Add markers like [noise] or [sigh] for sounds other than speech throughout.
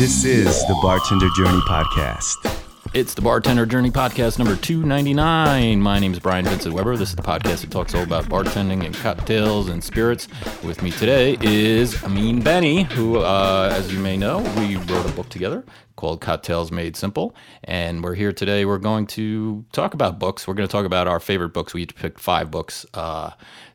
This is the Bartender Journey Podcast. It's the Bartender Journey Podcast number 299. My name is Brian Vincent Weber. This is the podcast that talks all about bartending and cocktails and spirits. With me today is Amin Benny, who, uh, as you may know, we wrote a book together called Cocktails Made Simple. And we're here today. We're going to talk about books. We're going to talk about our favorite books. We each picked five books uh,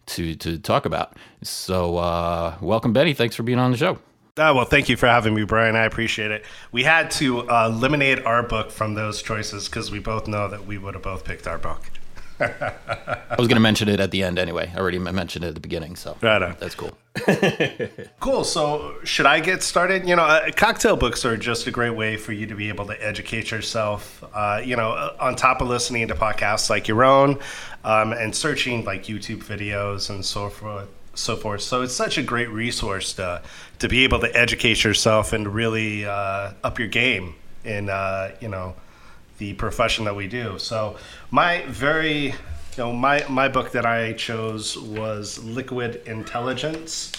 to, to talk about. So, uh, welcome, Benny. Thanks for being on the show. Oh, well, thank you for having me, Brian. I appreciate it. We had to uh, eliminate our book from those choices because we both know that we would have both picked our book. [laughs] I was going to mention it at the end anyway. I already mentioned it at the beginning, so Right that's cool. [laughs] Cool. So, should I get started? You know, uh, cocktail books are just a great way for you to be able to educate yourself. Uh, you know, uh, on top of listening to podcasts like your own um, and searching like YouTube videos and so forth. So forth. So it's such a great resource to to be able to educate yourself and really uh, up your game in uh, you know the profession that we do. So my very you know my my book that I chose was Liquid Intelligence.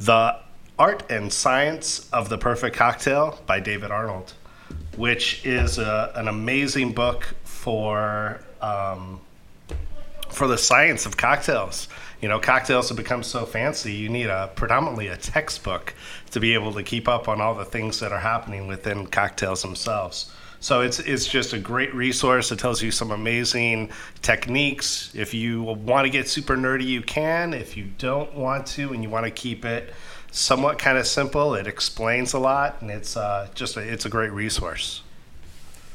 The Art and Science of the Perfect Cocktail by David Arnold, which is a, an amazing book for um, for the science of cocktails. You know, cocktails have become so fancy. You need a predominantly a textbook to be able to keep up on all the things that are happening within cocktails themselves. So it's it's just a great resource. It tells you some amazing techniques. If you want to get super nerdy, you can. If you don't want to and you want to keep it somewhat kind of simple, it explains a lot, and it's uh, just a, it's a great resource.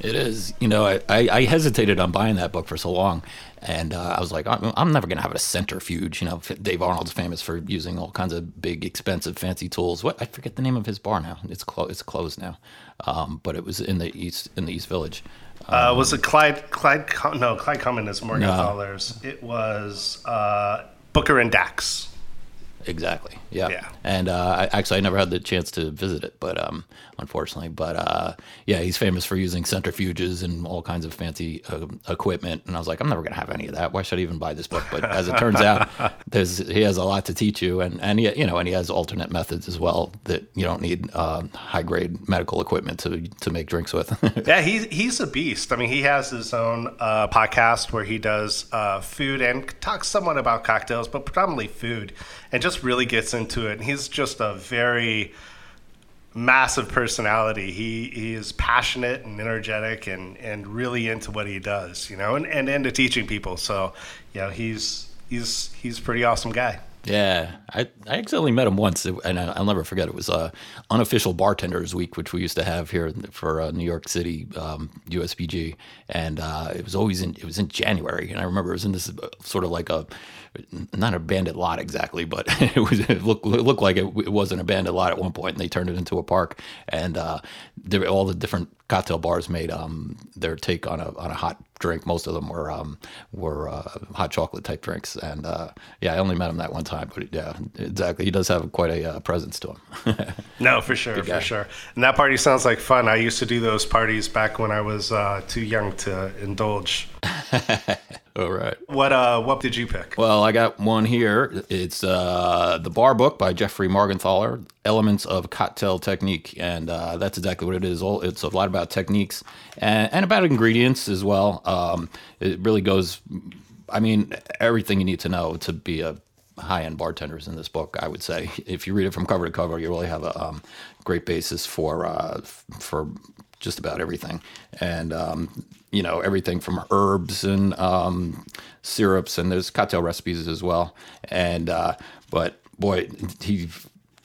It is. You know, I, I, I hesitated on buying that book for so long. And uh, I was like, I'm, I'm never going to have a centrifuge. You know, Dave Arnold's famous for using all kinds of big, expensive, fancy tools. What I forget the name of his bar now. It's clo- it's closed now. Um, but it was in the east in the East Village. Uh, was it Clyde? Clyde? No, Clyde Common is Morgenthalers. It was uh, Booker and Dax. Exactly. Yeah. Yeah. And uh, I, actually, I never had the chance to visit it, but um, unfortunately, but uh, yeah, he's famous for using centrifuges and all kinds of fancy uh, equipment. And I was like, I'm never going to have any of that. Why should I even buy this book? But as it turns out, [laughs] there's he has a lot to teach you, and and he, you know, and he has alternate methods as well that you don't need uh, high grade medical equipment to to make drinks with. [laughs] Yeah, he's he's a beast. I mean, he has his own uh, podcast where he does uh, food and talks somewhat about cocktails, but predominantly food, and just really gets into it. And he's just a very massive personality. He he is passionate and energetic and and really into what he does, you know, and, and into teaching people. So, you know, he's he's he's a pretty awesome guy. Yeah, I, I accidentally met him once, and I- I'll never forget. It was uh, unofficial bartenders week, which we used to have here for uh, New York City um, USBG, and uh, it was always in it was in January, and I remember it was in this uh, sort of like a not a bandit lot exactly, but [laughs] it was it looked it looked like it, it was an abandoned lot at one point, and they turned it into a park, and uh, there, all the different cocktail bars made um, their take on a on a hot drink. Most of them were um, were uh, hot chocolate type drinks, and uh, yeah, I only met him that one time, but yeah, exactly, he does have quite a uh, presence to him. [laughs] No, for sure, for sure. And that party sounds like fun. I used to do those parties back when I was uh, too young to indulge. [laughs] all right. What uh, what did you pick? Well, I got one here. It's uh, the Bar Book by Jeffrey Morgenthaler, Elements of Cocktail Technique, and uh, that's exactly what it is. All It's a lot about techniques and, and about ingredients as well. Um, it really goes. I mean, everything you need to know to be a high-end bartender is in this book. I would say, if you read it from cover to cover, you really have a um, great basis for uh, f- for just about everything, and um, you know everything from herbs and um, syrups, and there's cocktail recipes as well. And uh, but boy, he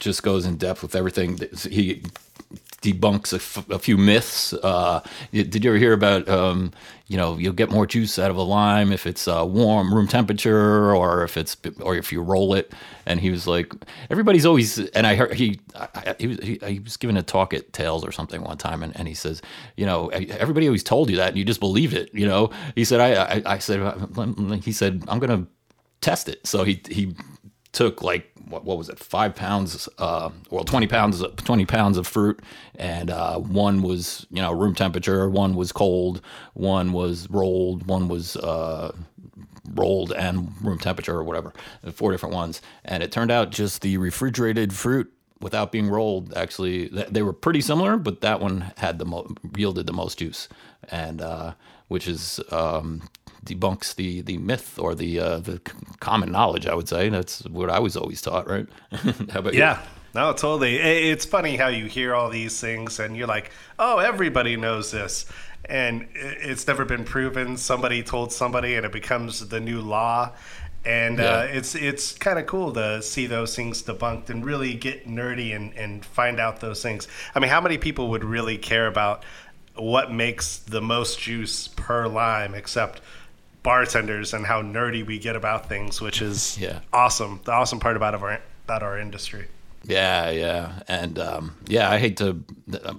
just goes in depth with everything. He debunks a, f- a few myths. Uh, did you ever hear about, um, you know, you'll get more juice out of a lime if it's uh, warm, room temperature, or if it's, or if you roll it? And he was like, everybody's always, and I heard he, I, he was, he, he was giving a talk at Tales or something one time, and, and he says, you know, everybody always told you that, and you just believed it. You know, he said, I, I, I said, he said, I'm gonna test it. So he he took like what, what was it five pounds uh, well 20 pounds 20 pounds of fruit and uh, one was you know room temperature one was cold one was rolled one was uh, rolled and room temperature or whatever four different ones. And it turned out just the refrigerated fruit without being rolled, actually, they were pretty similar, but that one had the mo- yielded the most juice, and uh, which is um, debunks the the myth or the uh, the common knowledge. I would say that's what I was always taught. Right? [laughs] How about you? Yeah. No, totally. It's funny how you hear all these things and you're like, oh, everybody knows this. And it's never been proven. Somebody told somebody and it becomes the new law. And uh, it's it's kind of cool to see those things debunked and really get nerdy and, and find out those things. I mean, how many people would really care about what makes the most juice per lime except bartenders and how nerdy we get about things, which is [laughs] Yeah. awesome. The awesome part about our about our industry. Yeah, yeah, and um, yeah, I hate to.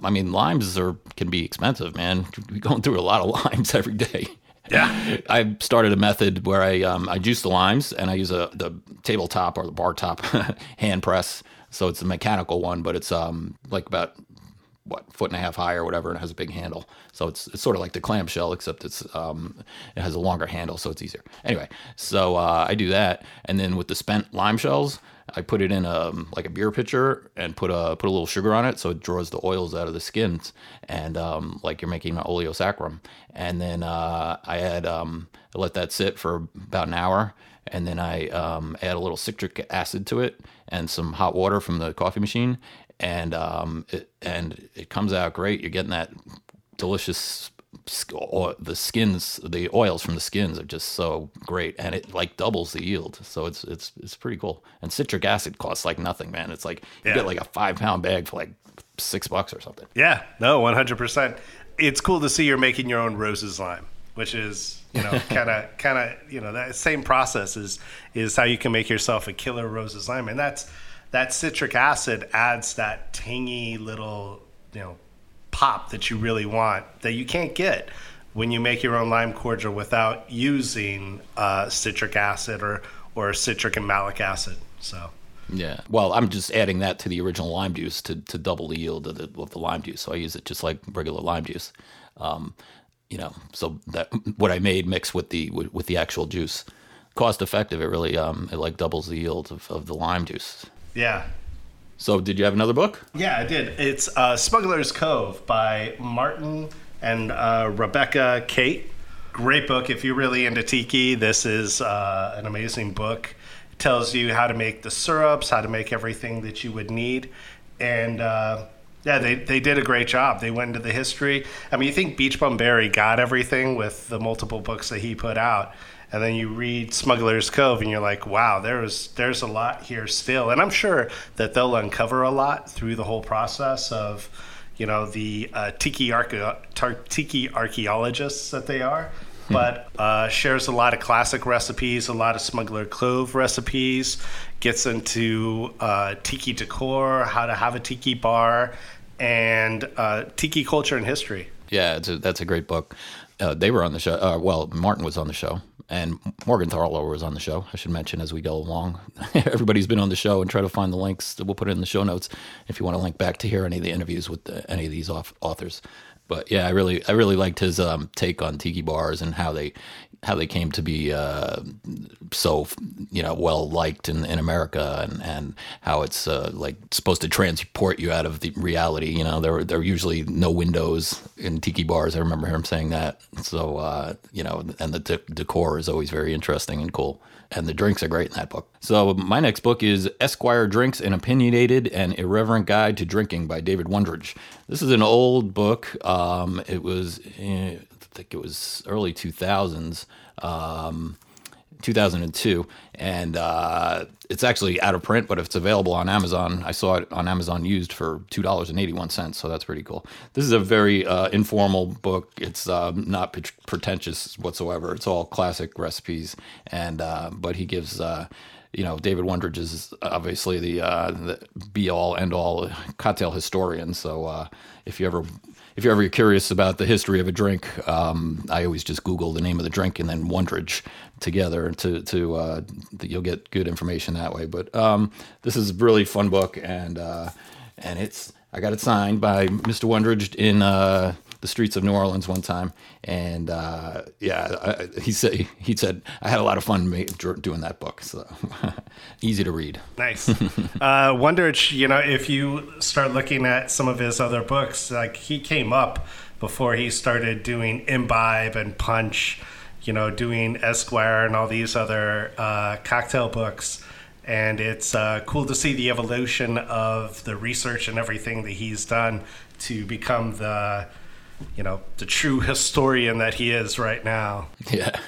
I mean, limes are can be expensive, man. We're going through a lot of [laughs] limes every day. Yeah. [laughs] I started a method where I um, I juice the limes and I use a the tabletop or the bar top hand press. So it's a mechanical one, but it's um like about what foot and a half high or whatever, and it has a big handle. So it's it's sort of like the clamshell, except it's um it has a longer handle, so it's easier. Anyway, so uh, I do that, and then with the spent lime shells, I put it in a like a beer pitcher and put a put a little sugar on it, so it draws the oils out of the skins, and um, like you're making an oleosaccharum. And then uh, I add um, I let that sit for about an hour, and then I um, add a little citric acid to it and some hot water from the coffee machine, and um, it, and it comes out great. You're getting that delicious sk- o- the skins the oils from the skins are just so great and it like doubles the yield so it's it's it's pretty cool and citric acid costs like nothing man it's like you Yeah. get like a five pound bag for like six bucks or something Yeah, no, one hundred percent. It's cool to see you're making your own Rose's lime, which is you know kind of kind of you know that same process is is how you can make yourself a killer Rose's lime, and that's that citric acid adds that tangy little you know pop that you really want that you can't get when you make your own lime cordial without using uh, citric acid or or citric and malic acid. So. yeah well i'm just adding that to the original lime juice to, to double the yield of the, of the lime juice so i use it just like regular lime juice um, you know so that what i made mixed with the with, with the actual juice cost effective it really um it like doubles the yield of, of the lime juice Yeah, so did you have another book Yeah, I did. It's uh, Smuggler's Cove by Martin and uh, Rebecca Cate. Great book. If you're really into tiki, this is uh, an amazing book. It tells you how to make the syrups, how to make everything that you would need. And uh, yeah, they, they did a great job. They went into the history. I mean, you think Beach Bum Berry got everything with the multiple books that he put out and then you read Smuggler's Cove, and you're like, "Wow, there's there's a lot here still." And I'm sure that they'll uncover a lot through the whole process of, you know, the uh, tiki arche- tar- tiki archaeologists that they are. But uh, shares a lot of classic recipes, a lot of Smuggler Cove recipes. Gets into uh, tiki decor, how to have a tiki bar, and uh, tiki culture and history. Yeah, it's a, that's a great book. Uh, they were on the show. Uh, well, Martin was on the show, and Morgenthaler was on the show. I should mention as we go along. [laughs] Everybody's been on the show, and try to find the links. We'll put it in the show notes if you want to link back to hear any of the interviews with the, any of these auth- authors. But yeah, I really, I really liked his um, take on tiki bars and how they, how they came to be uh, so, you know, well liked in, in America, and, and how it's uh, like supposed to transport you out of the reality. You know, there there were usually no windows in tiki bars. I remember him saying that. So uh, you know, and the de- decor is always very interesting and cool. And the drinks are great in that book. So my next book is Esquire Drinks: An Opinionated and Irreverent Guide to Drinking by David Wondrich. This is an old book. Um, it was, eh, think it was early 2000s. Um, 2002, and uh, it's actually out of print, but if it's available on Amazon, I saw it on Amazon used for two dollars and eighty one cents, so that's pretty cool. This is a very uh, informal book. It's um, not pre- pretentious whatsoever. It's all classic recipes, and uh, but he gives. Uh, you know, David Wondrich is obviously the, uh, the be all end all cocktail historian. So uh, if you ever if you're ever curious about the history of a drink, um, I always just Google the name of the drink and then Wondrich together to to uh, you'll get good information that way. But um, this is a really fun book, and uh, and it's I got it signed by Mr. Wondrich in uh, the streets of New Orleans one time, and uh, yeah, I, he said he said I had a lot of fun doing that book. So [laughs] easy to read. Nice. [laughs] uh, wonder, you know, if you start looking at some of his other books, like he came up before he started doing Imbibe and Punch, you know, doing Esquire and all these other uh, cocktail books. And it's uh, cool to see the evolution of the research and everything that he's done to become the, you know, the true historian that he is right now. [laughs] Yeah.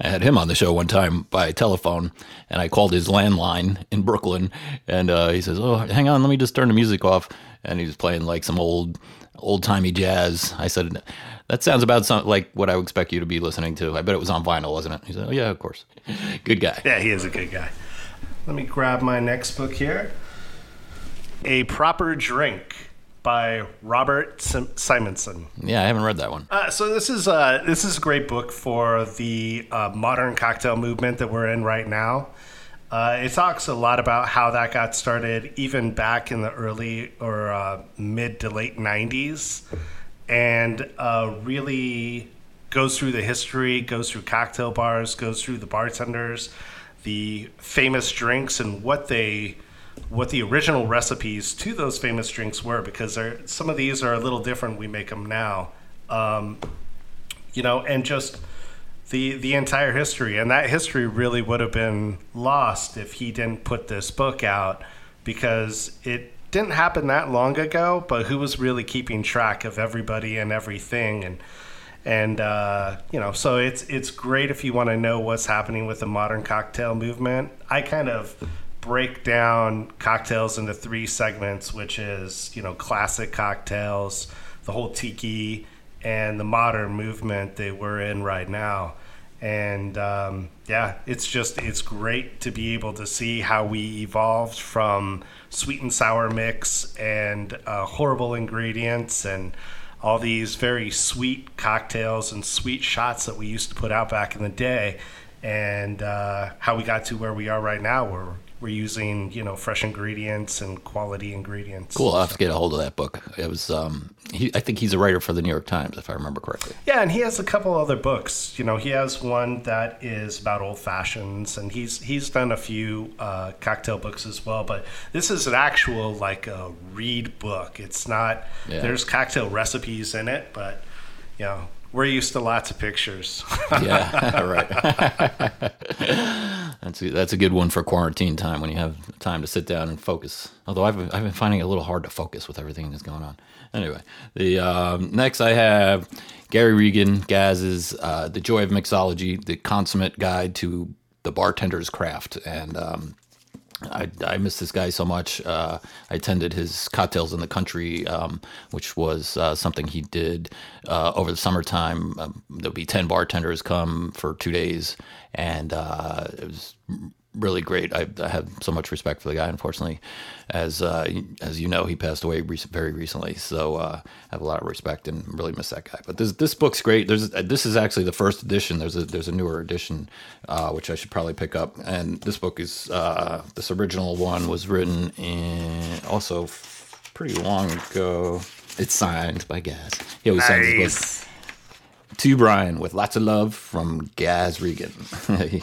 I had him on the show one time by telephone, and I called his landline in Brooklyn, and uh, he says, "Oh, hang on, let me just turn the music off." And he was playing like some old old timey jazz. I said, that sounds about some, like what I would expect you to be listening to. I bet it was on vinyl, wasn't it? He said, oh, yeah, of course. [laughs] Good guy. Yeah, he is a good guy. Let me grab my next book here A Proper Drink by Robert Sim- Simonson. Yeah, I haven't read that one. Uh, so this is uh, this is a great book for the uh, modern cocktail movement that we're in right now. Uh, it talks a lot about how that got started, even back in the early or uh, mid to late 90s, and uh, really goes through the history, goes through cocktail bars, goes through the bartenders, the famous drinks, and what they what the original recipes to those famous drinks were because some of these are a little different we make them now um, you know and just the the entire history, and that history really would have been lost if he didn't put this book out because it didn't happen that long ago. But who was really keeping track of everybody and everything and and uh, you know so it's it's great if you want to know what's happening with the modern cocktail movement. I kind of break down cocktails into three segments, which is you know classic cocktails, the whole tiki and the modern movement that we're in right now. And um, yeah, it's just it's great to be able to see how we evolved from sweet and sour mix and uh, horrible ingredients and all these very sweet cocktails and sweet shots that we used to put out back in the day, and uh, how we got to where we are right now, where we're using you know fresh ingredients and quality ingredients. Cool. I'll have to get a hold of that book. It was um, he, I think he's a writer for the New York Times, if I remember correctly. Yeah, and he has a couple other books. You know, he has one that is about old fashions, and he's he's done a few uh, cocktail books as well. But this is an actual like a read book. It's not. Yeah. There's cocktail recipes in it, but you know we're used to lots of pictures. [laughs] yeah, [laughs] right. [laughs] that's a, that's a good one for quarantine time when you have time to sit down and focus. Although I've I've been finding it a little hard to focus with everything that's going on. Anyway, the um, next I have Gary Regan Gaz's uh, "The Joy of Mixology: The Consummate Guide to the Bartender's Craft," and um, I, I miss this guy so much. Uh, I attended his cocktails in the country, um, which was uh, something he did uh, over the summertime. Um, there'll be ten bartenders come for two days, and uh, it was really great. I, I, have so much respect for the guy. Unfortunately, as uh, as you know, he passed away very recently. So uh, I have a lot of respect and really miss that guy. But this this book's great. There's this is actually the first edition. There's a there's a newer edition uh, which I should probably pick up. And this book is uh, this original one was written in also pretty long ago. It's signed by Gaz. He always nice. signs his book. To Brian, with lots of love from Gaz Regan. [laughs]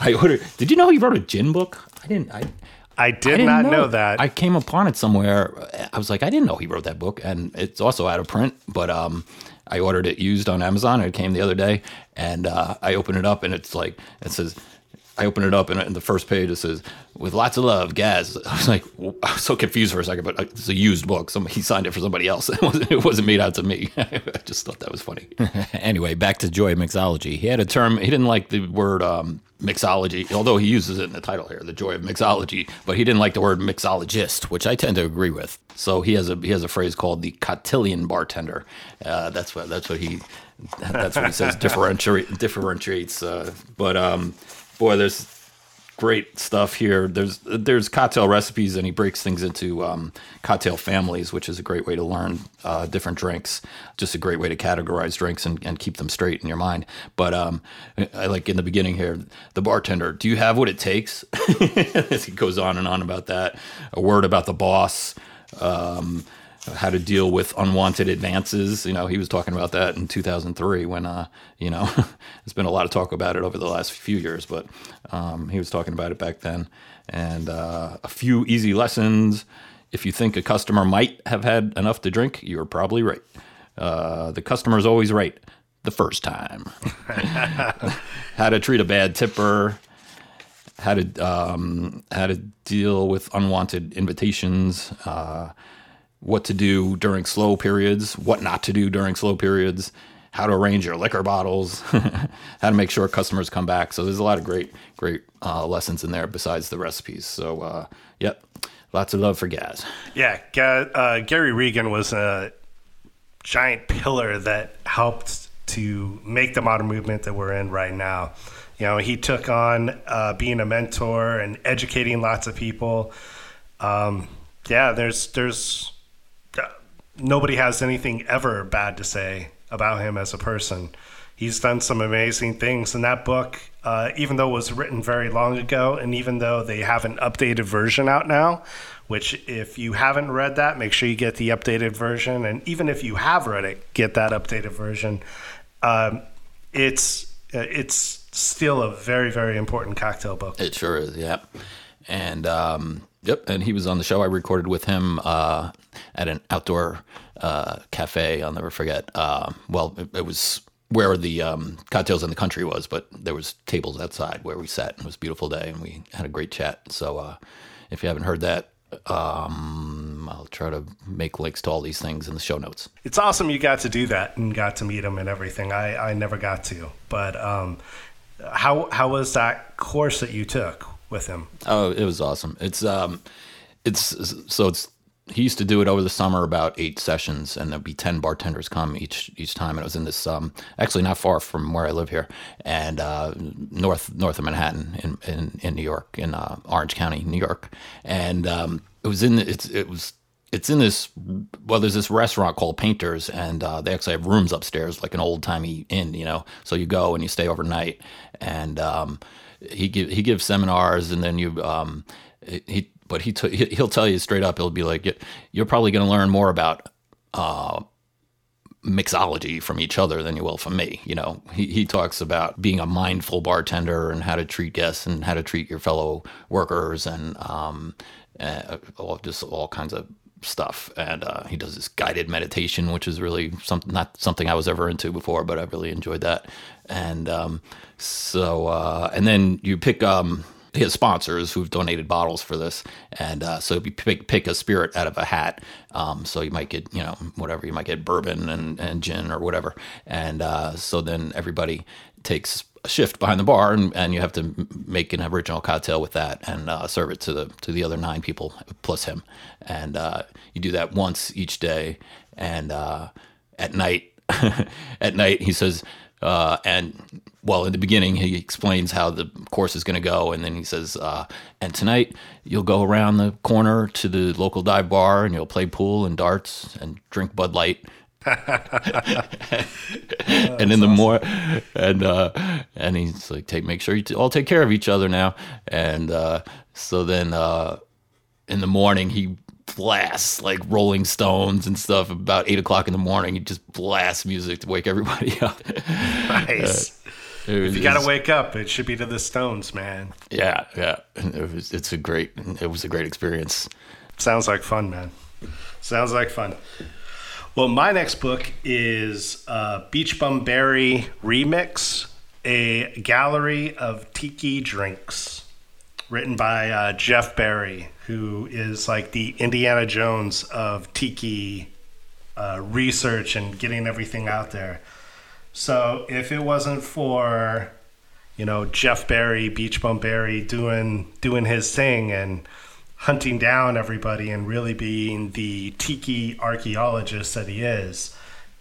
I ordered. Did you know he wrote a gin book? I didn't. I. I did I not know, know, that. I came upon it somewhere. I was like, I didn't know he wrote that book, and it's also out of print. But um, I ordered it used on Amazon. It came the other day, and uh, I open it up, and it's like it says I open it up and in the first page it says, "With lots of love, Gaz." [laughs] I was like, I was so confused for a second, but uh, it's a used book. Somebody he signed it for somebody else. [laughs] It wasn't, it wasn't made out to me. [laughs] I just thought that was funny. anyway, back to Joy Mixology. He had a term. He didn't like the word um, mixology, although he uses it in the title here, "The Joy of Mixology." But he didn't like the word mixologist, which I tend to agree with. So he has a he has a phrase called the cocktailian bartender. Uh, that's what that's what he that's what he says [laughs] differentiate differentiates. Uh, but um, boy, there's great stuff here. There's there's cocktail recipes, and he breaks things into um, cocktail families, which is a great way to learn uh, different drinks. Just a great way to categorize drinks and, and keep them straight in your mind. But um, I like in the beginning here, the bartender. Do you have what it takes? [laughs] He goes on and on about that. A word about the boss. Um, how to deal with unwanted advances. You know, he was talking about that in 2003 when, uh, you know, [laughs] there's been a lot of talk about it over the last few years, but um, he was talking about it back then. And uh, a few easy lessons. If you think a customer might have had enough to drink, you're probably right. Uh, the customer is always right the first time. [laughs] how to treat a bad tipper. How to um, how to deal with unwanted invitations. Uh, what to do during slow periods, what not to do during slow periods, how to arrange your liquor bottles, [laughs] how to make sure customers come back. So there's a lot of great, great uh, lessons in there besides the recipes. So, uh, yep, lots of love for Gaz. Yeah, uh, Gary Regan was a giant pillar that helped to make the modern movement that we're in right now. You know, he took on uh, being a mentor and educating lots of people. Um, yeah, there's there's nobody has anything ever bad to say about him as a person. He's done some amazing things. And that book, uh, even though it was written very long ago, and even though they have an updated version out now, which if you haven't read that, make sure you get the updated version. And even if you have read it, get that updated version. Um, it's uh, it's still a very very important cocktail book. It sure is. Yeah, and um, Yep, and he was on the show. I recorded with him uh, at an outdoor uh, cafe. I'll never forget. Uh, well, it, it, was where the um, cocktails in the country was, but there was tables outside where we sat. It was a beautiful day, and we had a great chat. So, uh, if you haven't heard that, um, I'll try to make links to all these things in the show notes. It's awesome you got to do that and got to meet him and everything. I, I never got to, but um, how how was that course that you took? with him. Oh, it was awesome. It's um, it's so it's he used to do it over the summer about eight sessions and there'd be 10 bartenders come each each time and it was in this um actually not far from where i live here and uh north north of manhattan in in, in new york in uh, orange county new york. And um it was in it's it was it's in this well there's this restaurant called painters and uh, they actually have rooms upstairs like an old timey inn you know? So you go and you stay overnight and um he give, he gives seminars and then you um he but he t- he'll tell you straight up he'll be like you're probably going to learn more about uh mixology from each other than you will from me. You know, he, he talks about being a mindful bartender and how to treat guests and how to treat your fellow workers and um, uh, all, just all kinds of stuff. And uh, he does this guided meditation, which is really something not something I was ever into before, but I really enjoyed that. And um, so, uh, and then you pick um, his sponsors who've donated bottles for this, and uh, so you pick, pick a spirit out of a hat. Um, so you might get you know whatever you might get bourbon and, and gin or whatever, and uh, so then everybody takes a shift behind the bar, and, and you have to make an original cocktail with that and uh, serve it to the to the other nine people plus him, and uh, you do that once each day, and uh, at night, [laughs] at night he says, uh, and well, in the beginning he explains how the course is going to go, and then he says, uh, and tonight you'll go around the corner to the local dive bar, and you'll play pool and darts and drink Bud Light. [laughs] And in the more and uh and he's like take make sure you t- all take care of each other now. And uh so then uh in the morning he blasts like rolling stones and stuff about eight o'clock in the morning. He just blasts music to wake everybody [laughs] up. Nice. Uh, was, if you gotta wake up it should be to the stones man. Yeah yeah. It was it's a great it was a great experience. Sounds like fun man. Sounds like fun. Well, my next book is uh, Beach Bum Berry Remix, a gallery of tiki drinks, written by uh, Jeff Berry, who is like the Indiana Jones of tiki uh, research and getting everything out there. So if it wasn't for, you know, Jeff Berry, Beach Bum Berry doing doing his thing and hunting down everybody and really being the tiki archaeologist that he is,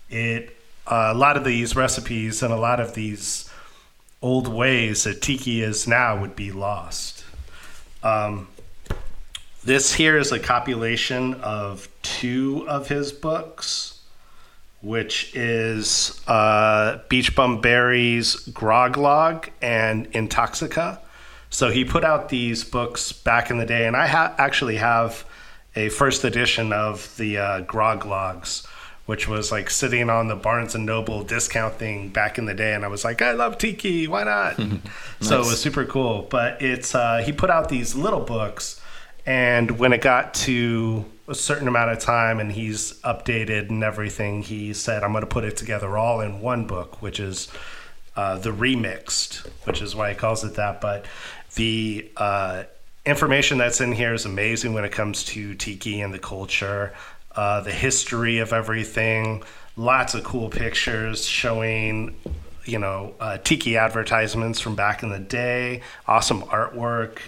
it uh, a lot of these recipes and a lot of these old ways that tiki is now would be lost. Um, this here is a copulation of two of his books, which is uh, Beach Bum Berry's Grog Log and Intoxica. So he put out these books back in the day, and I ha- actually have a first edition of the uh, Grog Logs, which was like sitting on the Barnes and Noble discount thing back in the day, and I was like, I love tiki, why not? [laughs] So it was super cool. But it's uh, he put out these little books, and when it got to a certain amount of time and he's updated and everything, he said, I'm going to put it together all in one book, which is uh, the remixed, which is why he calls it that. But the uh, information that's in here is amazing when it comes to tiki and the culture, uh, the history of everything. Lots of cool pictures showing, you know, uh, tiki advertisements from back in the day. Awesome artwork.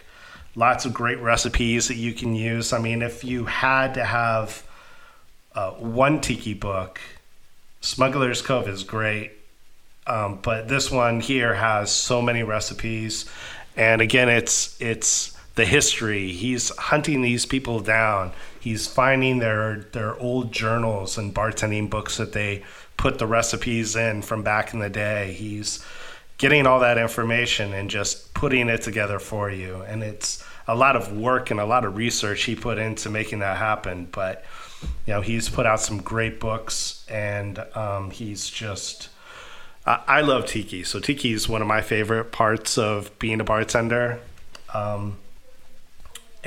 Lots of great recipes that you can use. I mean, if you had to have uh, one tiki book, Smuggler's Cove is great. Um, but this one here has so many recipes, and again, it's it's the history. He's hunting these people down. He's finding their their old journals and bartending books that they put the recipes in from back in the day. He's getting all that information and just putting it together for you. And it's a lot of work and a lot of research he put into making that happen. But you know, he's put out some great books, and um, he's just. I love tiki, so tiki is one of my favorite parts of being a bartender. Um,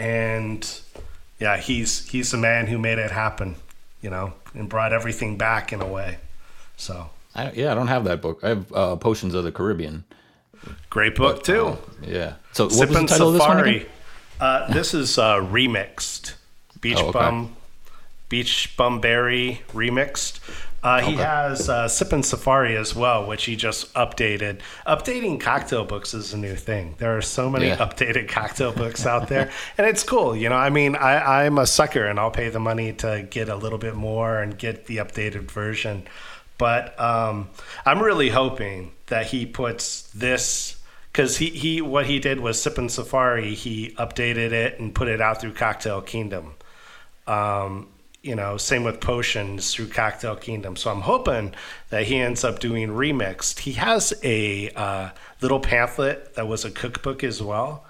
and yeah, he's he's the man who made it happen, you know, and brought everything back in a way. So I, yeah, I don't have that book. I have uh, Potions of the Caribbean. great book too. Yeah. So what was the title of this one again? Uh, this is uh, remixed. Beach Oh, okay. Bum, Beach Bum Berry remixed. Uh, he Okay. has uh, Sippin' Safari as well, which he just updated. Updating cocktail books is a new thing. There are so many Yeah. updated cocktail books out there, [laughs] and it's cool. You know, I mean, I, I'm a sucker, and I'll pay the money to get a little bit more and get the updated version. But um, I'm really hoping that he puts this because he, he what he did was Sippin' Safari. He updated it and put it out through Cocktail Kingdom. Um, you know, same with potions through Cocktail Kingdom. So I'm hoping that he ends up doing remixed. He has a uh, little pamphlet that was a cookbook as well.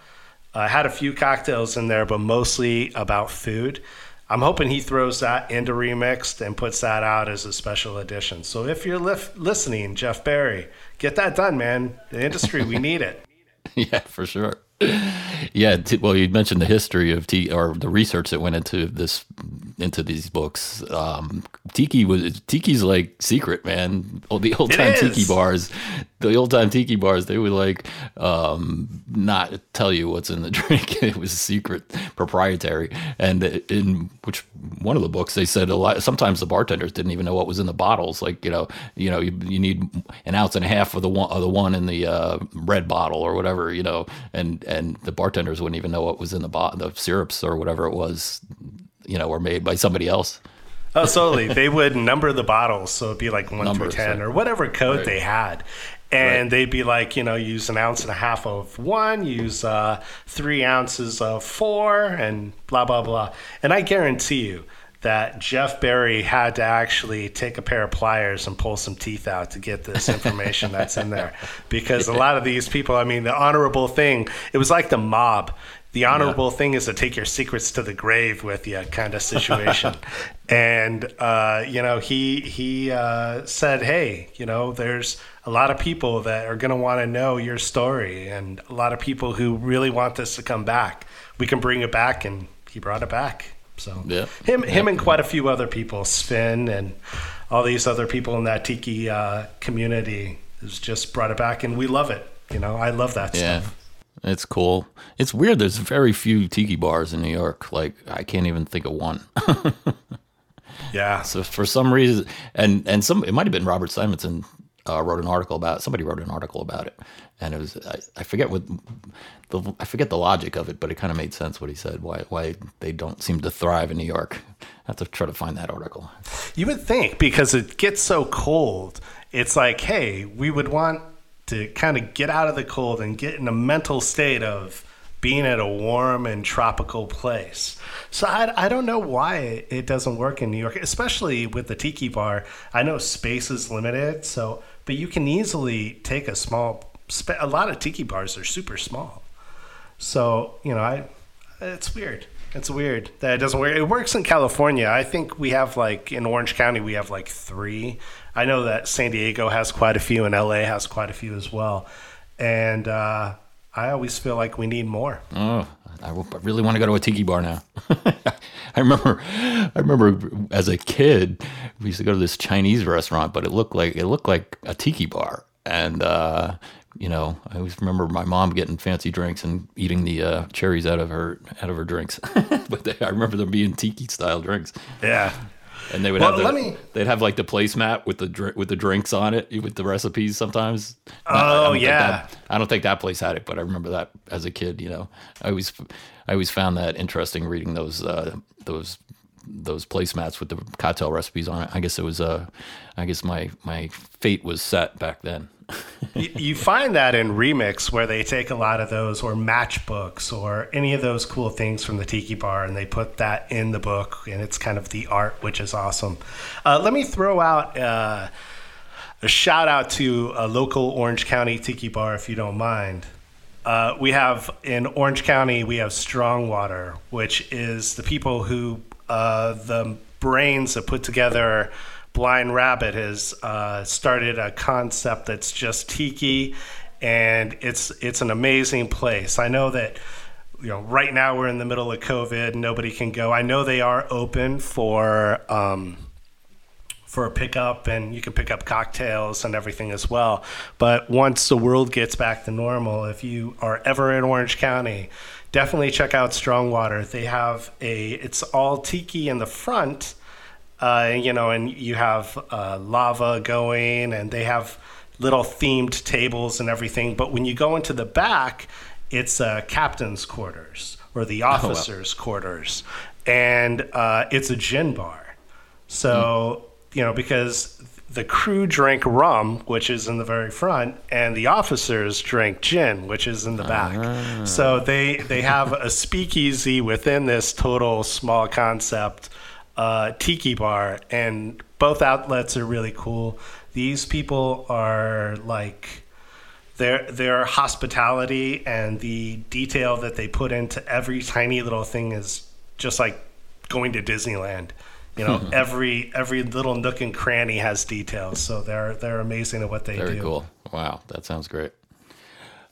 I had a few cocktails in there, but mostly about food. I'm hoping he throws that into remixed and puts that out as a special edition. So if you're lif- listening, Jeff Berry, get that done, man. The industry, we need it. [laughs] yeah, for sure. Yeah, t- well, you mentioned the history of tea or the research that went into this into these books. Um, tiki was tiki's like secret, man. Oh, the old time tiki bars, the old time tiki bars, they would like um, not tell you what's in the [laughs] drink. it was secret, proprietary, and in which one of the books they said a lot. Sometimes the bartenders didn't even know what was in the bottles. Like you know, you know, you, you need an ounce and a half of the one of the one in the uh, red bottle or whatever, you know, and and the bartenders wouldn't even know what was in the bot the syrups or whatever it was, you know, were made by somebody else. Oh, totally. they would number the bottles, so it'd be like one Numbers, through ten right. or whatever code Right. they had, and Right. they'd be like, you know, use an ounce and a half of one, use uh, three ounces of four, and blah blah blah. And I guarantee you that Jeff Berry had to actually take a pair of pliers and pull some teeth out to get this information that's in there, because a lot of these people, I mean, the honorable thing, it was like the mob. The honorable thing is to take your secrets to the grave with you, kind of situation. [laughs] and uh, you know, he he uh, said, "Hey, you know, there's a lot of people that are going to want to know your story, and a lot of people who really want this to come back. We can bring it back." And he brought it back. So Yeah. him him and quite a few other people, Spin and all these other people in that tiki uh, community, has just brought it back, and we love it. You know, I love that Yeah. stuff. It's cool. It's weird. There's very few tiki bars in New York. Like I can't even think of one. [laughs] Yeah. So for some reason, and and some it might have been Robert Simonson uh, wrote an article about. Somebody wrote an article about it, and it was I, I forget what the I forget the logic of it, but it kind of made sense what he said. Why why they don't seem to thrive in New York. I have to try to find that article. You would think because it gets so cold, it's like, hey, we would want to kind of get out of the cold and get in a mental state of being at a warm and tropical place. So I, I don't know why it doesn't work in New York, especially with the tiki bar. I know space is limited, so but you can easily take a small. A lot of tiki bars are super small, so you know I. It's weird. It's weird that it doesn't work. It works in California. I think we have like in Orange County we have like three. I know that San Diego has quite a few and LA has quite a few as well. And uh, I always feel like we need more. Oh, I really want to go to a tiki bar now. [laughs] I remember, I remember as a kid, we used to go to this Chinese restaurant, but it looked like it looked like a tiki bar, and uh, you know, I always remember my mom getting fancy drinks and eating the uh, cherries out of her out of her drinks. [laughs] but they, I remember them being tiki style drinks, Yeah. And they would Well, have the, let me- they'd have like the placemat with the with the drinks on it with the recipes sometimes. Oh, I think yeah. that- I don't think that place had it, but I remember that as a kid. You know, I always I always found that interesting reading those uh, those those placemats with the cocktail recipes on it. I guess it was uh, I guess my my fate was set back then. [laughs] you, you find that in remix where they take a lot of those or matchbooks or any of those cool things from the tiki bar and they put that in the book and it's kind of the art which is awesome uh, let me throw out uh, a shout out to a local orange county tiki bar if you don't mind uh, we have in Orange County, we have Strongwater, which is the people who uh, the brains that put together Blind Rabbit has uh, started a concept that's just tiki, and it's it's an amazing place. I know that you know right now we're in the middle of COVID, nobody can go. I know they are open for. Um, for a pickup and you can pick up cocktails and everything as well. But once the world gets back to normal, if you are ever in Orange County, definitely check out Strong Water. They have a it's all tiki in the front, uh, you know, and you have uh, lava going, and they have little themed tables and everything. But when you go into the back, it's uh, captain's quarters or the officers' quarters, and uh, it's a gin bar. So, you know, because the crew drink rum, which is in the very front, and the officers drink gin, which is in the back. So they they have a speakeasy within this total small concept uh, tiki bar, and both outlets are really cool. These people are like their their hospitality and the detail that they put into every tiny little thing is just like going to Disneyland. You know, [laughs] every every little nook and cranny has details, so they're they're amazing at what they Very do. cool. Wow, that sounds great.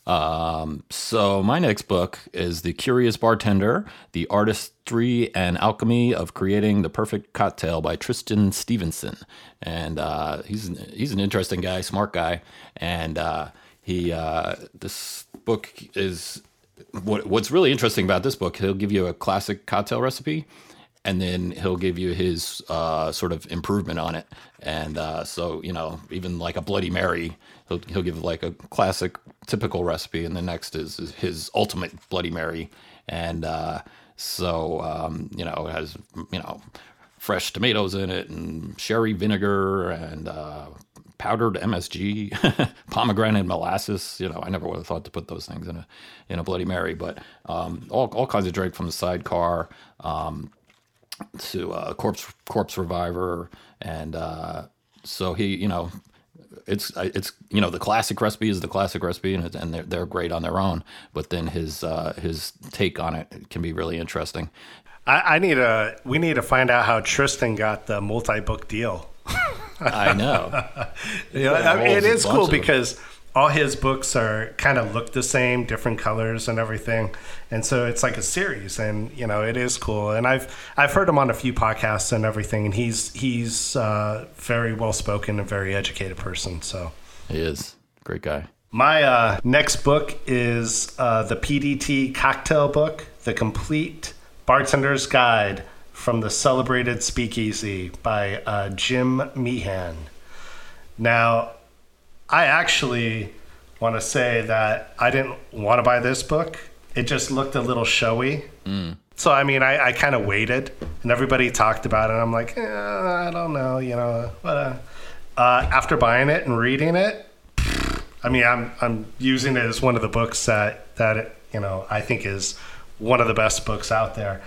Um, so my next book is The Curious Bartender: The Artistry and Alchemy of Creating the Perfect Cocktail by Tristan Stephenson. And uh, he's he's an interesting guy, smart guy, and uh, he uh, this book is what what's really interesting about this book. He'll give you a classic cocktail recipe, and then he'll give you his uh, sort of improvement on it. And uh, so, you know, even like a Bloody Mary, he'll, he'll give like a classic, typical recipe, and the next is, is his ultimate Bloody Mary. And uh, so, um, you know, it has, you know, fresh tomatoes in it, and sherry vinegar, and uh, powdered MSG, [laughs] pomegranate molasses. You know, I never would have thought to put those things in a in a Bloody Mary, but um, all all kinds of drink from the sidecar. Um, to uh, corpse corpse reviver and uh, so he you know it's it's you know the classic recipe is the classic recipe and, and they're, they're great on their own but then his uh, his take on it can be really interesting I, I need to we need to find out how Tristan got the multi book deal. [laughs] I know [laughs] Yeah, I mean, it is a cool because them. All his books are kind of look the same, different colors and everything, and so it's like a series, and you know it is cool. And I've I've heard him on a few podcasts and everything, and he's he's uh, very well spoken and very educated person. So he is great guy my uh, next book is uh, the PDT cocktail book, the complete bartender's guide from the celebrated speakeasy by uh, Jim Meehan. Now, I actually want to say that I didn't want to buy this book. It just looked a little showy. So, I mean, I, I kind of waited and everybody talked about it. I'm like, eh, I don't know, you know. But, uh, uh, after buying it and reading it, I mean, I'm, I'm using it as one of the books that, that, you know, I think is one of the best books out there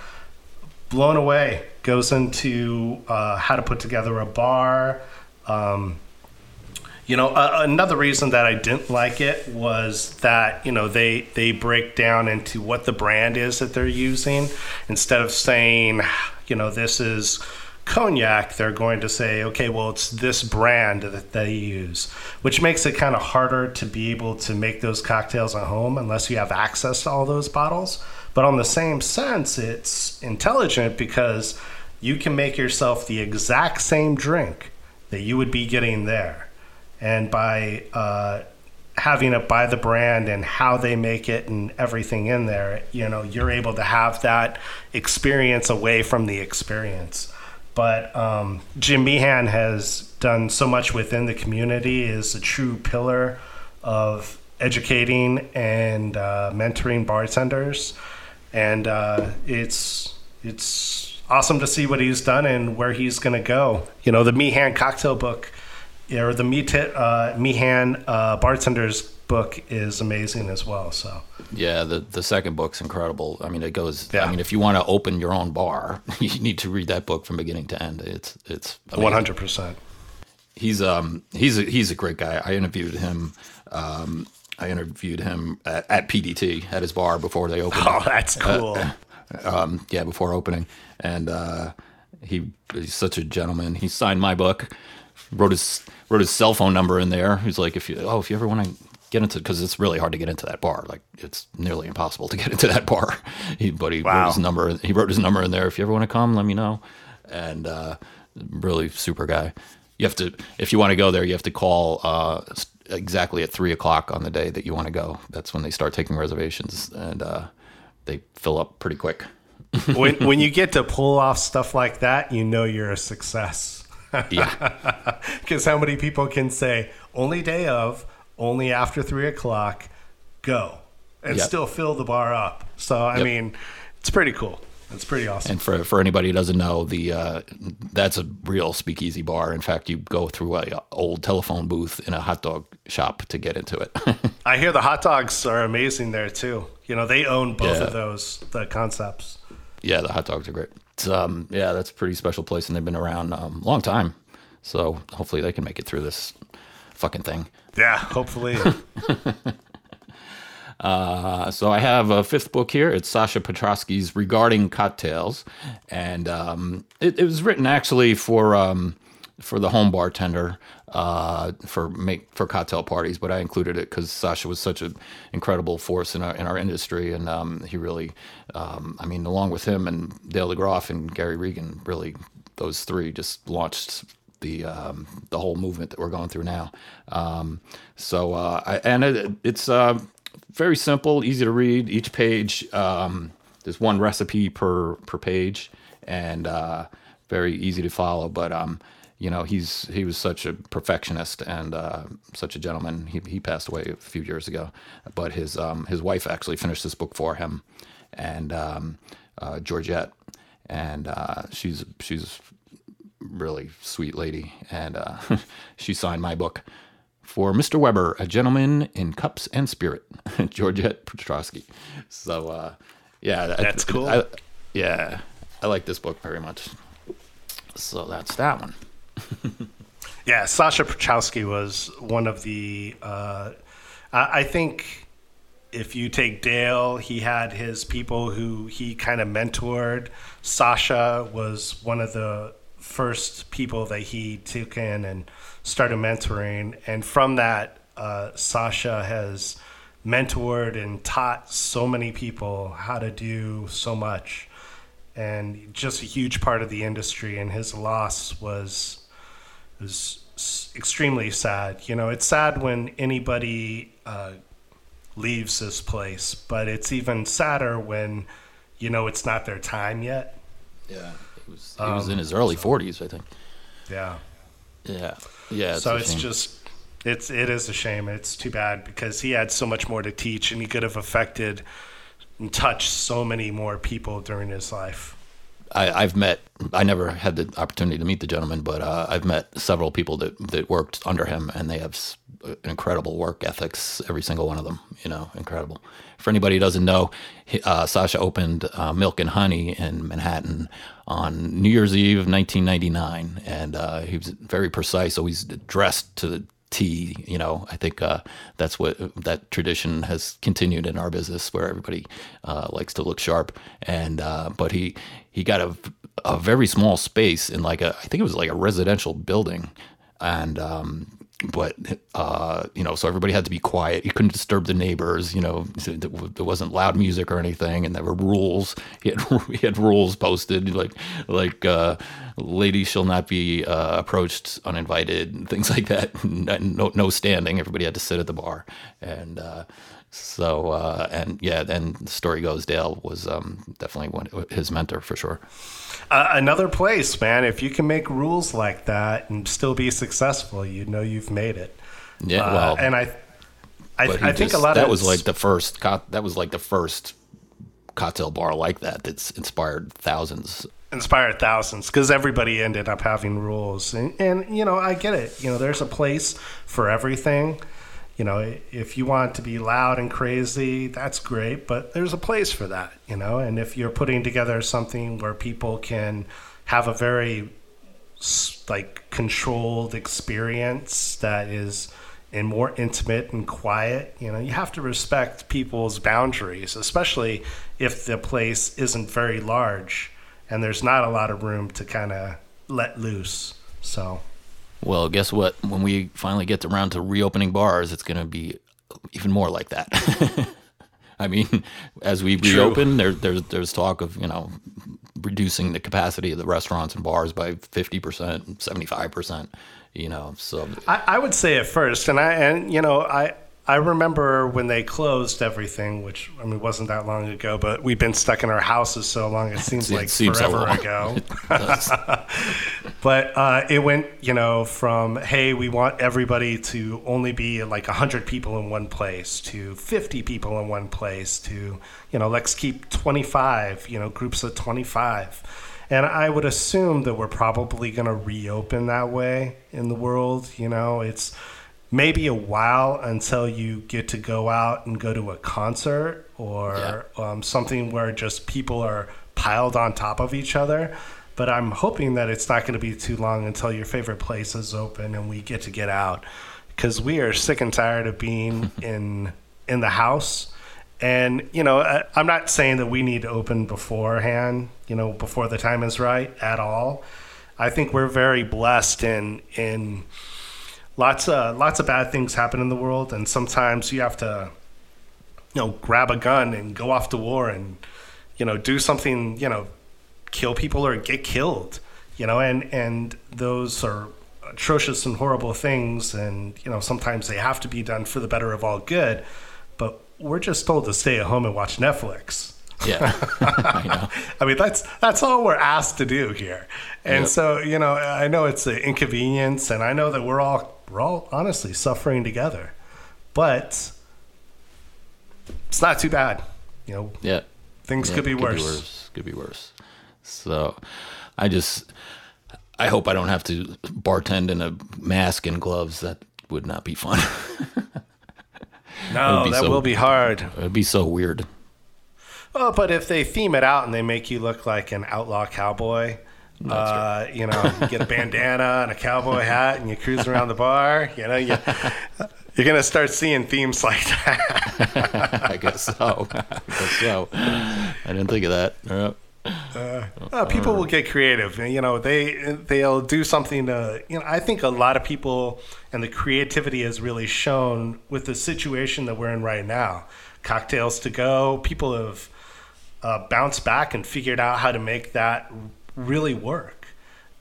blown away. Goes into uh, how to put together a bar. Um, You know, uh, another reason that I didn't like it was that you know they they break down into what the brand is that they're using instead of saying, you know, this is cognac. They're going to say, okay, well, it's this brand that they use, which makes it kind of harder to be able to make those cocktails at home unless you have access to all those bottles. But on the same sense, it's intelligent because you can make yourself the exact same drink that you would be getting there and by uh, having it by the brand and how they make it and everything in there, you know, you're able to have that experience away from the experience. But um, Jim Meehan has done so much within the community, is a true pillar of educating and uh, mentoring bartenders, and uh, it's it's awesome to see what he's done and where he's going to go. You know, the Meehan cocktail book or the Meehan, uh, Meehan uh, bartender's book is amazing as well. So Yeah, the the second book's incredible. I mean, it goes. Yeah. I mean, if you want to open your own bar, [laughs] you need to read that book from beginning to end. It's it's one hundred percent. He's um he's a, he's a great guy. I interviewed him. Um, I interviewed him at, at PDT at his bar before they opened. Oh, that's cool. [laughs] um, yeah, before opening, and uh, he he's such a gentleman. He signed my book, wrote his wrote his cell phone number in there. He's like, if you oh, if you ever want to get into, because it's really hard to get into that bar. Like it's nearly impossible to [laughs] get into that bar. He, but he Wow. wrote his number. He wrote his number in there. If you ever want to come, let me know. And uh, really super guy. You have to if you want to go there, you have to call. Uh, Exactly at three o'clock on the day that you want to go. That's when they start taking reservations, and uh, they fill up pretty quick. when when [laughs] you get to pull off stuff like that, you know you're a success. [laughs] Yeah. Because how many people can say only day of, only after three o'clock, go, and Yep. still fill the bar up? So I Yep. mean, it's pretty cool. It's pretty awesome. And for for anybody who doesn't know, the uh, that's a real speakeasy bar. In fact, you go through a old telephone booth in a hot dog shop to get into it. [laughs] I hear the hot dogs are amazing there too. You know, they own both Yeah. of those the concepts. yeah, the hot dogs are great. Um, yeah, that's a pretty special place, and they've been around um, a long time. So hopefully they can make it through this fucking thing. Yeah, hopefully. [laughs] Uh, so I have a fifth book here. It's Sasha Petraske's Regarding Cocktails, and um, it, it was written actually for um, for the home bartender uh, for make for cocktail parties. But I included it because Sasha was such an incredible force in our in our industry, and um, he really, um, I mean, along with him and Dale DeGroff and Gary Regan, really those three just launched the um, the whole movement that we're going through now. Um, so uh, I, and it, it's uh, very simple, easy to read. Each page um, there's one recipe per per page, and uh, very easy to follow. But um, you know he's he was such a perfectionist and uh, such a gentleman. He he passed away a few years ago, but his um, his wife actually finished this book for him, and um, uh, Georgette, and uh, she's she's really sweet lady, and uh, [laughs] she signed my book for Mr. Weber, a gentleman in cups and spirit, [laughs] Georgette Petraske. So, uh, yeah, I- That's cool. I, yeah, I like this book very much. So that's that one. [laughs] Yeah, Sasha Petraske was one of the. Uh, I, think if you take Dale, he had his people who he kind of mentored. Sasha was one of the first people that he took in and started mentoring. And from that, uh, Sasha has mentored and taught so many people how to do so much. And just a huge part of the industry. And his loss was was s- extremely sad. You know, it's sad when anybody uh, leaves this place, but it's even sadder when you know it's not their time yet. Yeah, he was, he was in his early 40s, I think. Yeah. Yeah, yeah. so it's shame. just it's it is a shame. It's too bad because he had so much more to teach and he could have affected and touched so many more people during his life. I, I've met. I never had the opportunity to meet the gentleman, but uh, I've met several people that that worked under him, and they have s- incredible work ethics. Every single one of them, you know, incredible. For anybody who doesn't know, uh, Sasha opened uh, Milk and Honey in Manhattan on New Year's Eve, of 1999, and uh, he was very precise, always dressed to the tea. You know, I think uh, that's what that tradition has continued in our business, where everybody uh, likes to look sharp. And uh, but he he got a a very small space in like a I think it was like a residential building, and um, but uh, you know, so everybody had to be quiet. You couldn't disturb the neighbors. You know, there wasn't loud music or anything, and there were rules. He had [laughs] he had rules posted like like uh, ladies shall not be uh, approached uninvited and things like that. [laughs] No no standing. Everybody had to sit at the bar, and uh, so uh, and yeah, then the story goes Dale was um, definitely one his mentor for sure. Uh, another place, man. If you can make rules like that and still be successful, you know you've made it. Yeah, uh, well, and I, I, I think a lot of that of was like the first. That was like the first cocktail bar like that that's inspired thousands inspired thousands because everybody ended up having rules and, and you know i get it you know there's a place for everything you know, if you want to be loud and crazy, that's great, but there's a place for that, you know. And if you're putting together something where people can have a very like controlled experience that is and more intimate and quiet, you know, you have to respect people's boundaries, especially if the place isn't very large and there's not a lot of room to kind of let loose. So well, guess what? When we finally get around to reopening bars, it's going to be even more like that. [laughs] I mean, as we True. reopen, there, there's there's talk of you know reducing the capacity of the restaurants and bars by fifty percent, seventy five percent. You know, so I, I would say at first, and I and you know I I remember when they closed everything, which I mean wasn't that long ago, but we've been stuck in our houses so long it seems it like seems forever so ago. [laughs] [laughs] but uh, it went, you know, from hey, we want everybody to only be like hundred people in one place to fifty people in one place to you know let's keep twenty five, you know, groups of twenty five. And I would assume that we're probably going to reopen that way in the world. You know, it's maybe a while until you get to go out and go to a concert or yeah. um, something where just people are piled on top of each other. But I'm hoping that it's not going to be too long until your favorite place is open and we get to get out because we are sick and tired of being [laughs] in in the house. And you know, I, I'm not saying that we need to open beforehand, you know, before the time is right at all. I think we're very blessed in in lots of lots of bad things happen in the world, and sometimes you have to, you know, grab a gun and go off to war and, you know, do something, you know, kill people or get killed, you know, and and those are atrocious and horrible things, and you know sometimes they have to be done for the better of all good, but we're just told to stay at home and watch Netflix. Yeah, [laughs] I, I, mean that's that's all we're asked to do here, and yep. so you know I know it's an inconvenience, and I know that we're all we're all honestly suffering together, but it's not too bad. You know, yeah, things yeah, could, be, could worse. be worse. Could be worse. So, I just I hope I don't have to bartend in a mask and gloves. That would not be fun. [laughs] no, that so, will be hard. It'd be so weird. Well, but if they theme it out and they make you look like an outlaw cowboy, uh, you know, you get a bandana and a cowboy hat and you cruise around the bar, you know, you, you're going to start seeing themes like that. [laughs] I guess so. I guess so. I didn't think of that. Yep. Uh, uh, people will get creative. You know, they they'll do something to. You know, I think a lot of people and the creativity has really shown with the situation that we're in right now. Cocktails to go. People have uh, bounced back and figured out how to make that really work.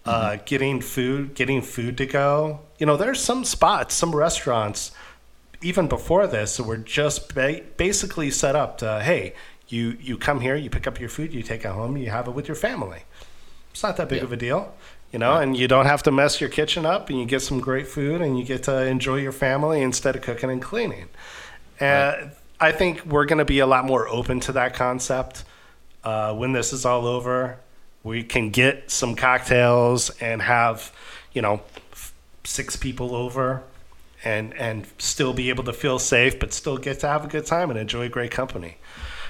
Uh. Uh, getting food, getting food to go. You know, there's some spots, some restaurants, even before this, were just ba- basically set up to, hey, you you come here, you pick up your food, you take it home, you have it with your family. It's not that big yeah. of a deal, you know, yeah. and you don't have to mess your kitchen up, and you get some great food, and you get to enjoy your family instead of cooking and cleaning. And right. I think we're going to be a lot more open to that concept uh, when this is all over we can get some cocktails and have, you know, f- six people over and and still be able to feel safe, but still get to have a good time and enjoy great company.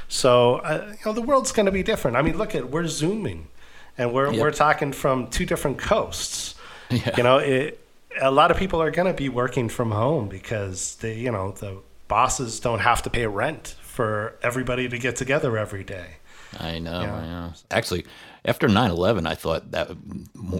So uh, you know, the world's going to be different. I mean, look at we're zooming, and we're yep. we're talking from two different coasts. [laughs] Yeah. You know, it a lot of people are going to be working from home because they, you know, the bosses don't have to pay rent for everybody to get together every day. I know, Yeah. I know. Actually, after 9/11, I thought that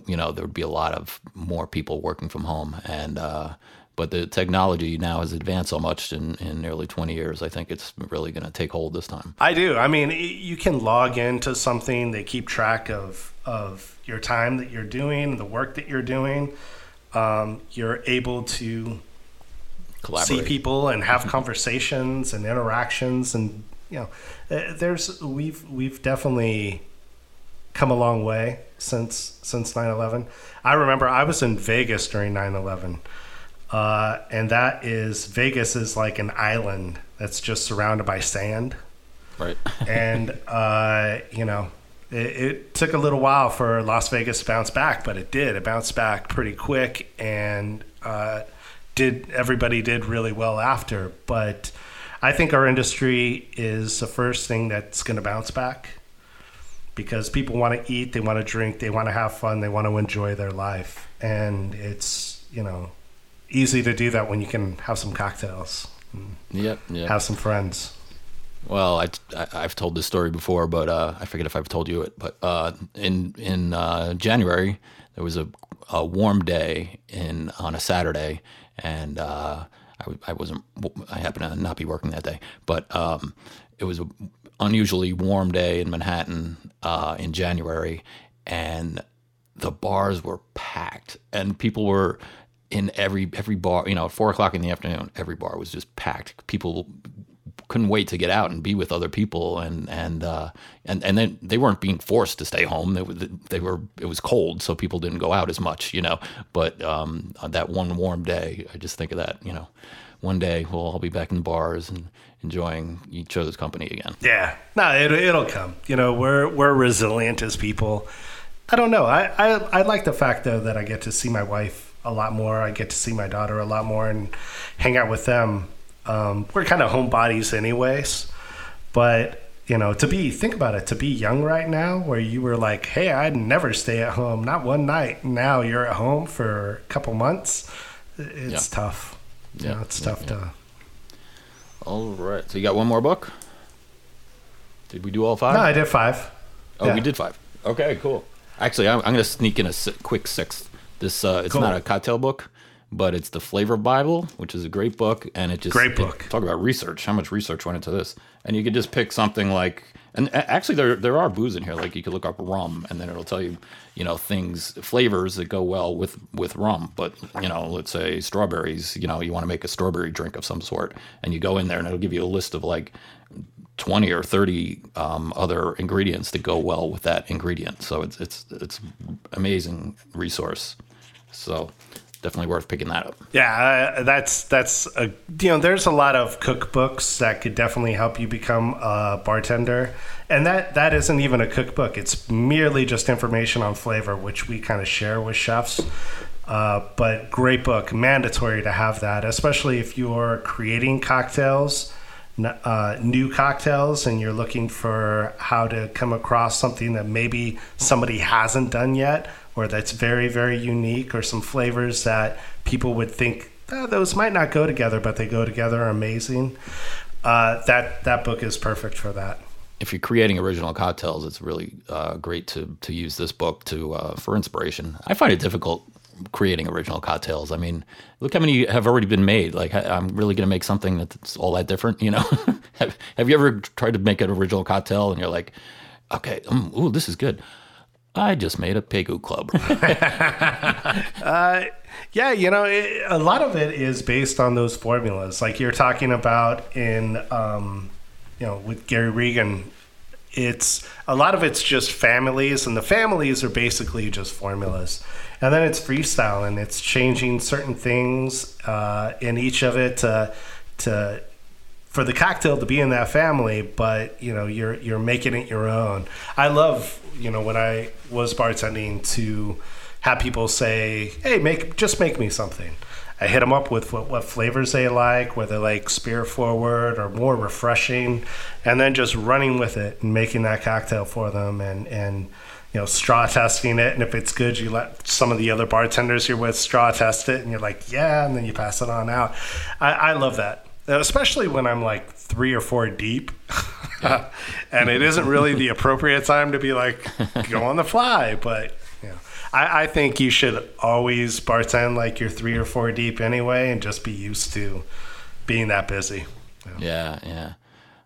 you know there would be a lot of more people working from home, and uh, but the technology now has advanced so much in, in nearly 20 years. I think it's really going to take hold this time. I do. I mean, you can log into something. They keep track of of your time that you're doing, the work that you're doing. Um, you're able to see people and have conversations and interactions, and you know, uh, there's we've we've definitely come a long way since since 9/11. I remember I was in Vegas during 9/11. Uh, and that is Vegas is like an island that's just surrounded by sand Right. [laughs] and uh, you know it, it took a little while for Las Vegas to bounce back, but it did. It bounced back pretty quick, and uh, did everybody did really well after. But I think our industry is the first thing that's going to bounce back because people want to eat, they want to drink, they want to have fun, they want to enjoy their life, and it's you know easy to do that when you can have some cocktails, Yep. Yep. have some friends. Well, I, I have told this story before, but uh, I forget if I've told you it. But uh, in in uh, January, there was a, a warm day in on a Saturday, and uh, I, I wasn't. I happened to not be working that day, but um, it was an unusually warm day in Manhattan uh, in January, and the bars were packed, and people were in every every bar. You know, at four o'clock in the afternoon, every bar was just packed. People couldn't wait to get out and be with other people and and uh, and and then they weren't being forced to stay home. They were they were it was cold, so people didn't go out as much, you know. But um, that one warm day, I just think of that, you know. One day we'll all be back in the bars and enjoying each other's company again. Yeah, no, it, it'll come. You know, we're we're resilient as people. I don't know. I, I I like the fact though that I get to see my wife a lot more. I get to see my daughter a lot more and hang out with them. Um, we're kind of homebodies, anyways. But you know, to be think about it, to be young right now, where you were like, "Hey, I'd never stay at home, not one night." Now you're at home for a couple months. It's Yeah. tough. Yeah, Yeah, it's yeah, tough yeah. to. All right. So you got one more book? Did we do all five? No, I did five. Oh, Yeah. we did five. Okay, cool. Actually, I'm, I'm going to sneak in a quick sixth. This uh, it's Cool. not a cocktail book, but it's the Flavor Bible, which is a great book, and it just Great it- book. talk about research. How much research went into this? And you could just pick something like, and actually there there are booze in here. Like you could look up rum, and then it'll tell you, you know, things flavors that go well with with rum. But you know, let's say strawberries. You know, you want to make a strawberry drink of some sort, and you go in there, and it'll give you a list of like 20 or 30 um, other ingredients that go well with that ingredient. So it's it's it's amazing resource. So definitely worth picking that up. Yeah, that's that's a you know there's a lot of cookbooks that could definitely help you become a bartender, and that that isn't even a cookbook. It's merely just information on flavor, which we kind of share with chefs. Uh, but great book, mandatory to have that, especially if you're creating cocktails, uh, new cocktails, and you're looking for how to come across something that maybe somebody hasn't done yet, or that's very, very unique, or some flavors that people would think "Ah, those might not go together, but they go together amazing. Uh, that that book is perfect for that. If you're creating original cocktails, it's really uh, great to to use this book to uh, for inspiration. I find it difficult creating original cocktails. I mean, look how many have already been made. Like I'm really going to make something that's all that different. You know, [laughs] have, have you ever tried to make an original cocktail and you're like, okay, um, ooh, this is good. I just made a Pegu Club. [laughs] Yeah, you know, it, a lot of it is based on those formulas, like you're talking about in, um, you know, with Gary Regan. It's a lot of it's just families, and the families are basically just formulas, and then it's freestyle, and it's changing certain things uh, in each of it to to for the cocktail to be in that family, but you know you're you're making it your own. I love you know when I was bartending to have people say, "Hey, make just make me something." I hit them up with what, what flavors they like, whether like spirit forward or more refreshing, and then just running with it and making that cocktail for them. And and you know, straw testing it. And if it's good, you let some of the other bartenders you're with straw test it, and you're like, yeah, and then you pass it on out. I, I love that, Uh, especially when I'm like three or four deep, [laughs] and it isn't really the appropriate time to be like go on the fly, but. You know, I, I think you should always bartend like you're three or four deep anyway, and just be used to being that busy. Yeah, yeah.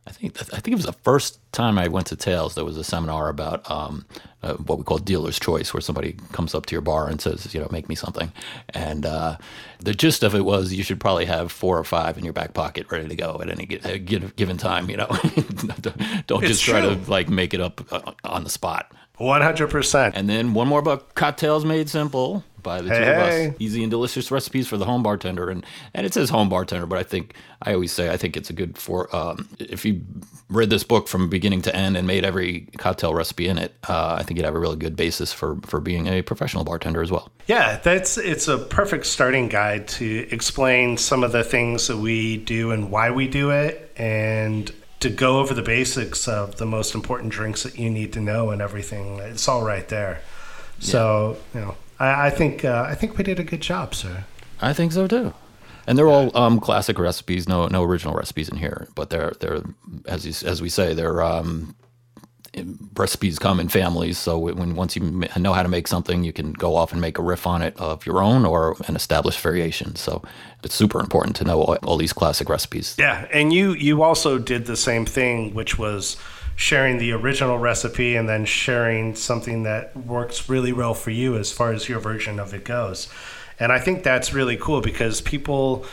I think I think it was the first time I went to Tales. There was a seminar about um, uh, what we call dealer's choice, where somebody comes up to your bar and says, you know, make me something. And uh, the gist of it was you should probably have four or five in your back pocket ready to go at any given time. You know, [laughs] don't just try to like make it up uh, on the spot. One hundred percent. And then one more about cocktails made simple by the two Hey, of us. Easy and delicious recipes for the home bartender, and and it says home bartender, but I think I always say I think it's a good for um, if you read this book from beginning to end and made every cocktail recipe in it. Uh, I think you'd have a really good basis for for being a professional bartender as well. Yeah, that's it's a perfect starting guide to explain some of the things that we do and why we do it, and to go over the basics of the most important drinks that you need to know and everything. It's all right there. So you know, I, I think uh, I think we did a good job, sir. I think so too. And they're all um, classic recipes, no no original recipes in here, but they're they're as you, as we say they're um, recipes come in families. So when once you know how to make something, you can go off and make a riff on it of your own or an established variation. So it's super important to know all, all these classic recipes. Yeah, and you you also did the same thing, which was sharing the original recipe and then sharing something that works really well for you as far as your version of it goes. And I think that's really cool because people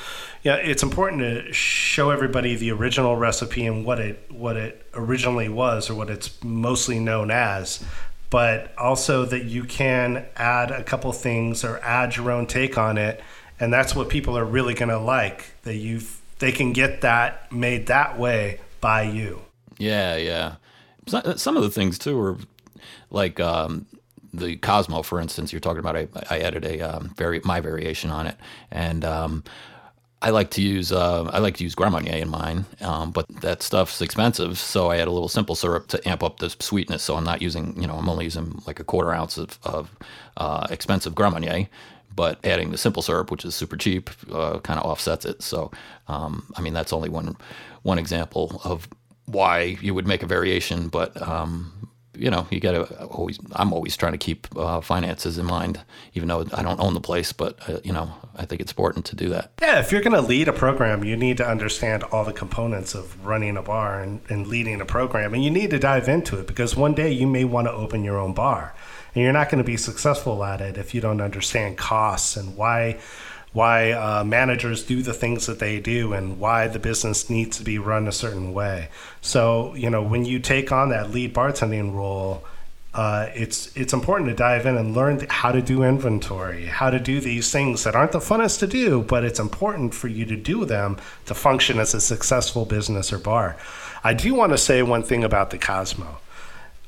yeah, it's important to show everybody the original recipe and what it what it originally was or what it's mostly known as, but also that you can add a couple things or add your own take on it, and that's what people are really going to like. That you they can get that made that way by you. Yeah, yeah. Some of the things too are like um, the Cosmo, for instance. You're talking about. I, I added a um, my variation on it, and um, I like to use uh, I like to use Grand Marnier in mine, um, but that stuff's expensive, so I add a little simple syrup to amp up the sweetness. So I'm not using, you know, I'm only using like a quarter ounce of, of uh, expensive Grand Marnier, but adding the simple syrup, which is super cheap, uh, kind of offsets it. So um, I mean, that's only one one example of why you would make a variation, but um, you know, you got to always. I'm always trying to keep uh, finances in mind, even though I don't own the place. But uh, you know, I think it's important to do that. Yeah, if you're going to lead a program, you need to understand all the components of running a bar and, and leading a program. And you need to dive into it because one day you may want to open your own bar. And you're not going to be successful at it if you don't understand costs and why why uh, managers do the things that they do and why the business needs to be run a certain way. So, you know, when you take on that lead bartending role, uh, it's it's important to dive in and learn how to do inventory, how to do these things that aren't the funnest to do, but it's important for you to do them to function as a successful business or bar. I do want to say one thing about the Cosmo.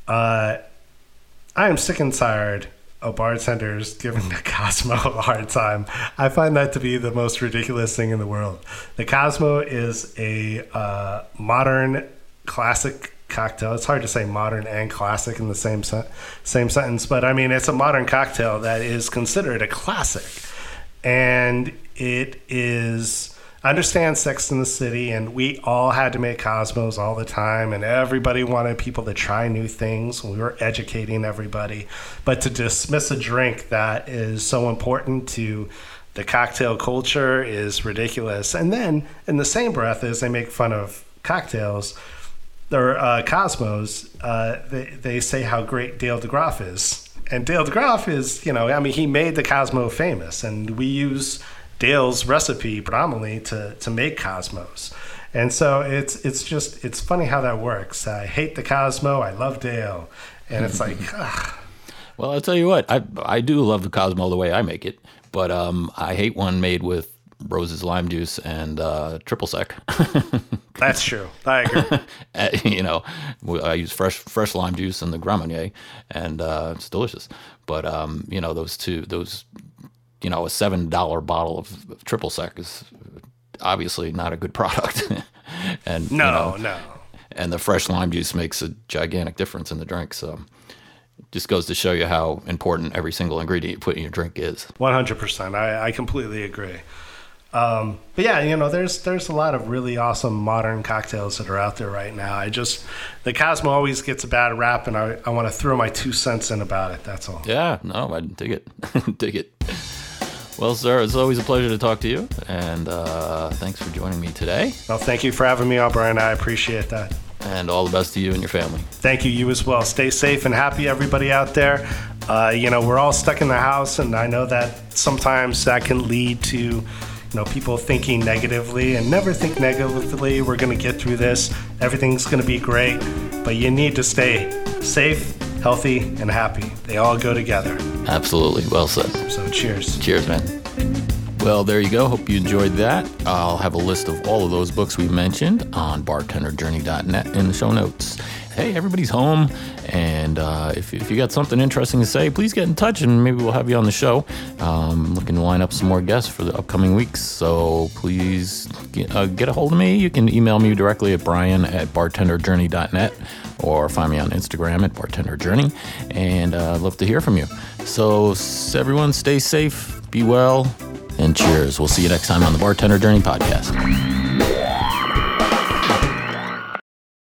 Uh, I am sick and tired of bartenders giving the [laughs] Cosmo a hard time. I find that to be the most ridiculous thing in the world. The Cosmo is a uh, modern classic cocktail. It's hard to say modern and classic in the same sen- same sentence, but I mean it's a modern cocktail that is considered a classic, and it is. Understand Sex in the City, and we all had to make Cosmos all the time, and everybody wanted people to try new things. We were educating everybody, but to dismiss a drink that is so important to the cocktail culture is ridiculous. And then, in the same breath as they make fun of cocktails, or uh, Cosmos, uh, they, they say how great Dale DeGroff is. And Dale DeGroff is, you know, I mean, he made the Cosmo famous, and we use Dale's recipe predominantly to, to make Cosmos. And so it's it's just it's funny how that works. I hate the Cosmo, I love Dale, and it's like, [laughs] ugh. Well, I'll tell you what, I I do love the Cosmo the way I make it, but um, I hate one made with Rose's lime juice and uh, triple sec. [laughs] that's true. I agree. [laughs] Uh, you know, I use fresh fresh lime juice and the Grand Marnier, and uh, it's delicious. But um, you know, those two, those, you know, a seven dollar bottle of, triple sec is obviously not a good product. [laughs] and you No, know, no. and the fresh lime juice makes a gigantic difference in the drink. So just goes to show you how important every single ingredient you put in your drink is. 100%. I, I completely agree. Um, but yeah, you know, there's there's a lot of really awesome modern cocktails that are out there right now. I just the Cosmo always gets a bad rap, and I, I want to throw my two cents in about it. That's all. Yeah, no, I dig it, [laughs] dig it. Well, sir, it's always a pleasure to talk to you, and uh, thanks for joining me today. Well, thank you for having me on, Brian. I appreciate that. And all the best to you and your family. Thank you, you as well. Stay safe and happy, everybody out there. Uh, you know, we're all stuck in the house, and I know that sometimes that can lead to you know, people thinking negatively and never think negatively. We're going to get through this. Everything's going to be great. But you need to stay safe, healthy, and happy. They all go together. Absolutely. Well said. So cheers. Cheers, man. Well, there you go. Hope you enjoyed that. I'll have a list of all of those books we mentioned on bartenderjourney.net in the show notes hey, everybody's home. And uh, if, if you got something interesting to say, please get in touch and maybe we'll have you on the show. Um, looking to line up some more guests for the upcoming weeks. So please get, uh, get a hold of me. You can email me directly at brian at bartenderjourney.net or find me on Instagram at bartenderjourney. And uh, I'd love to hear from you. So, everyone, stay safe, be well, and cheers. We'll see you next time on the Bartender Journey podcast.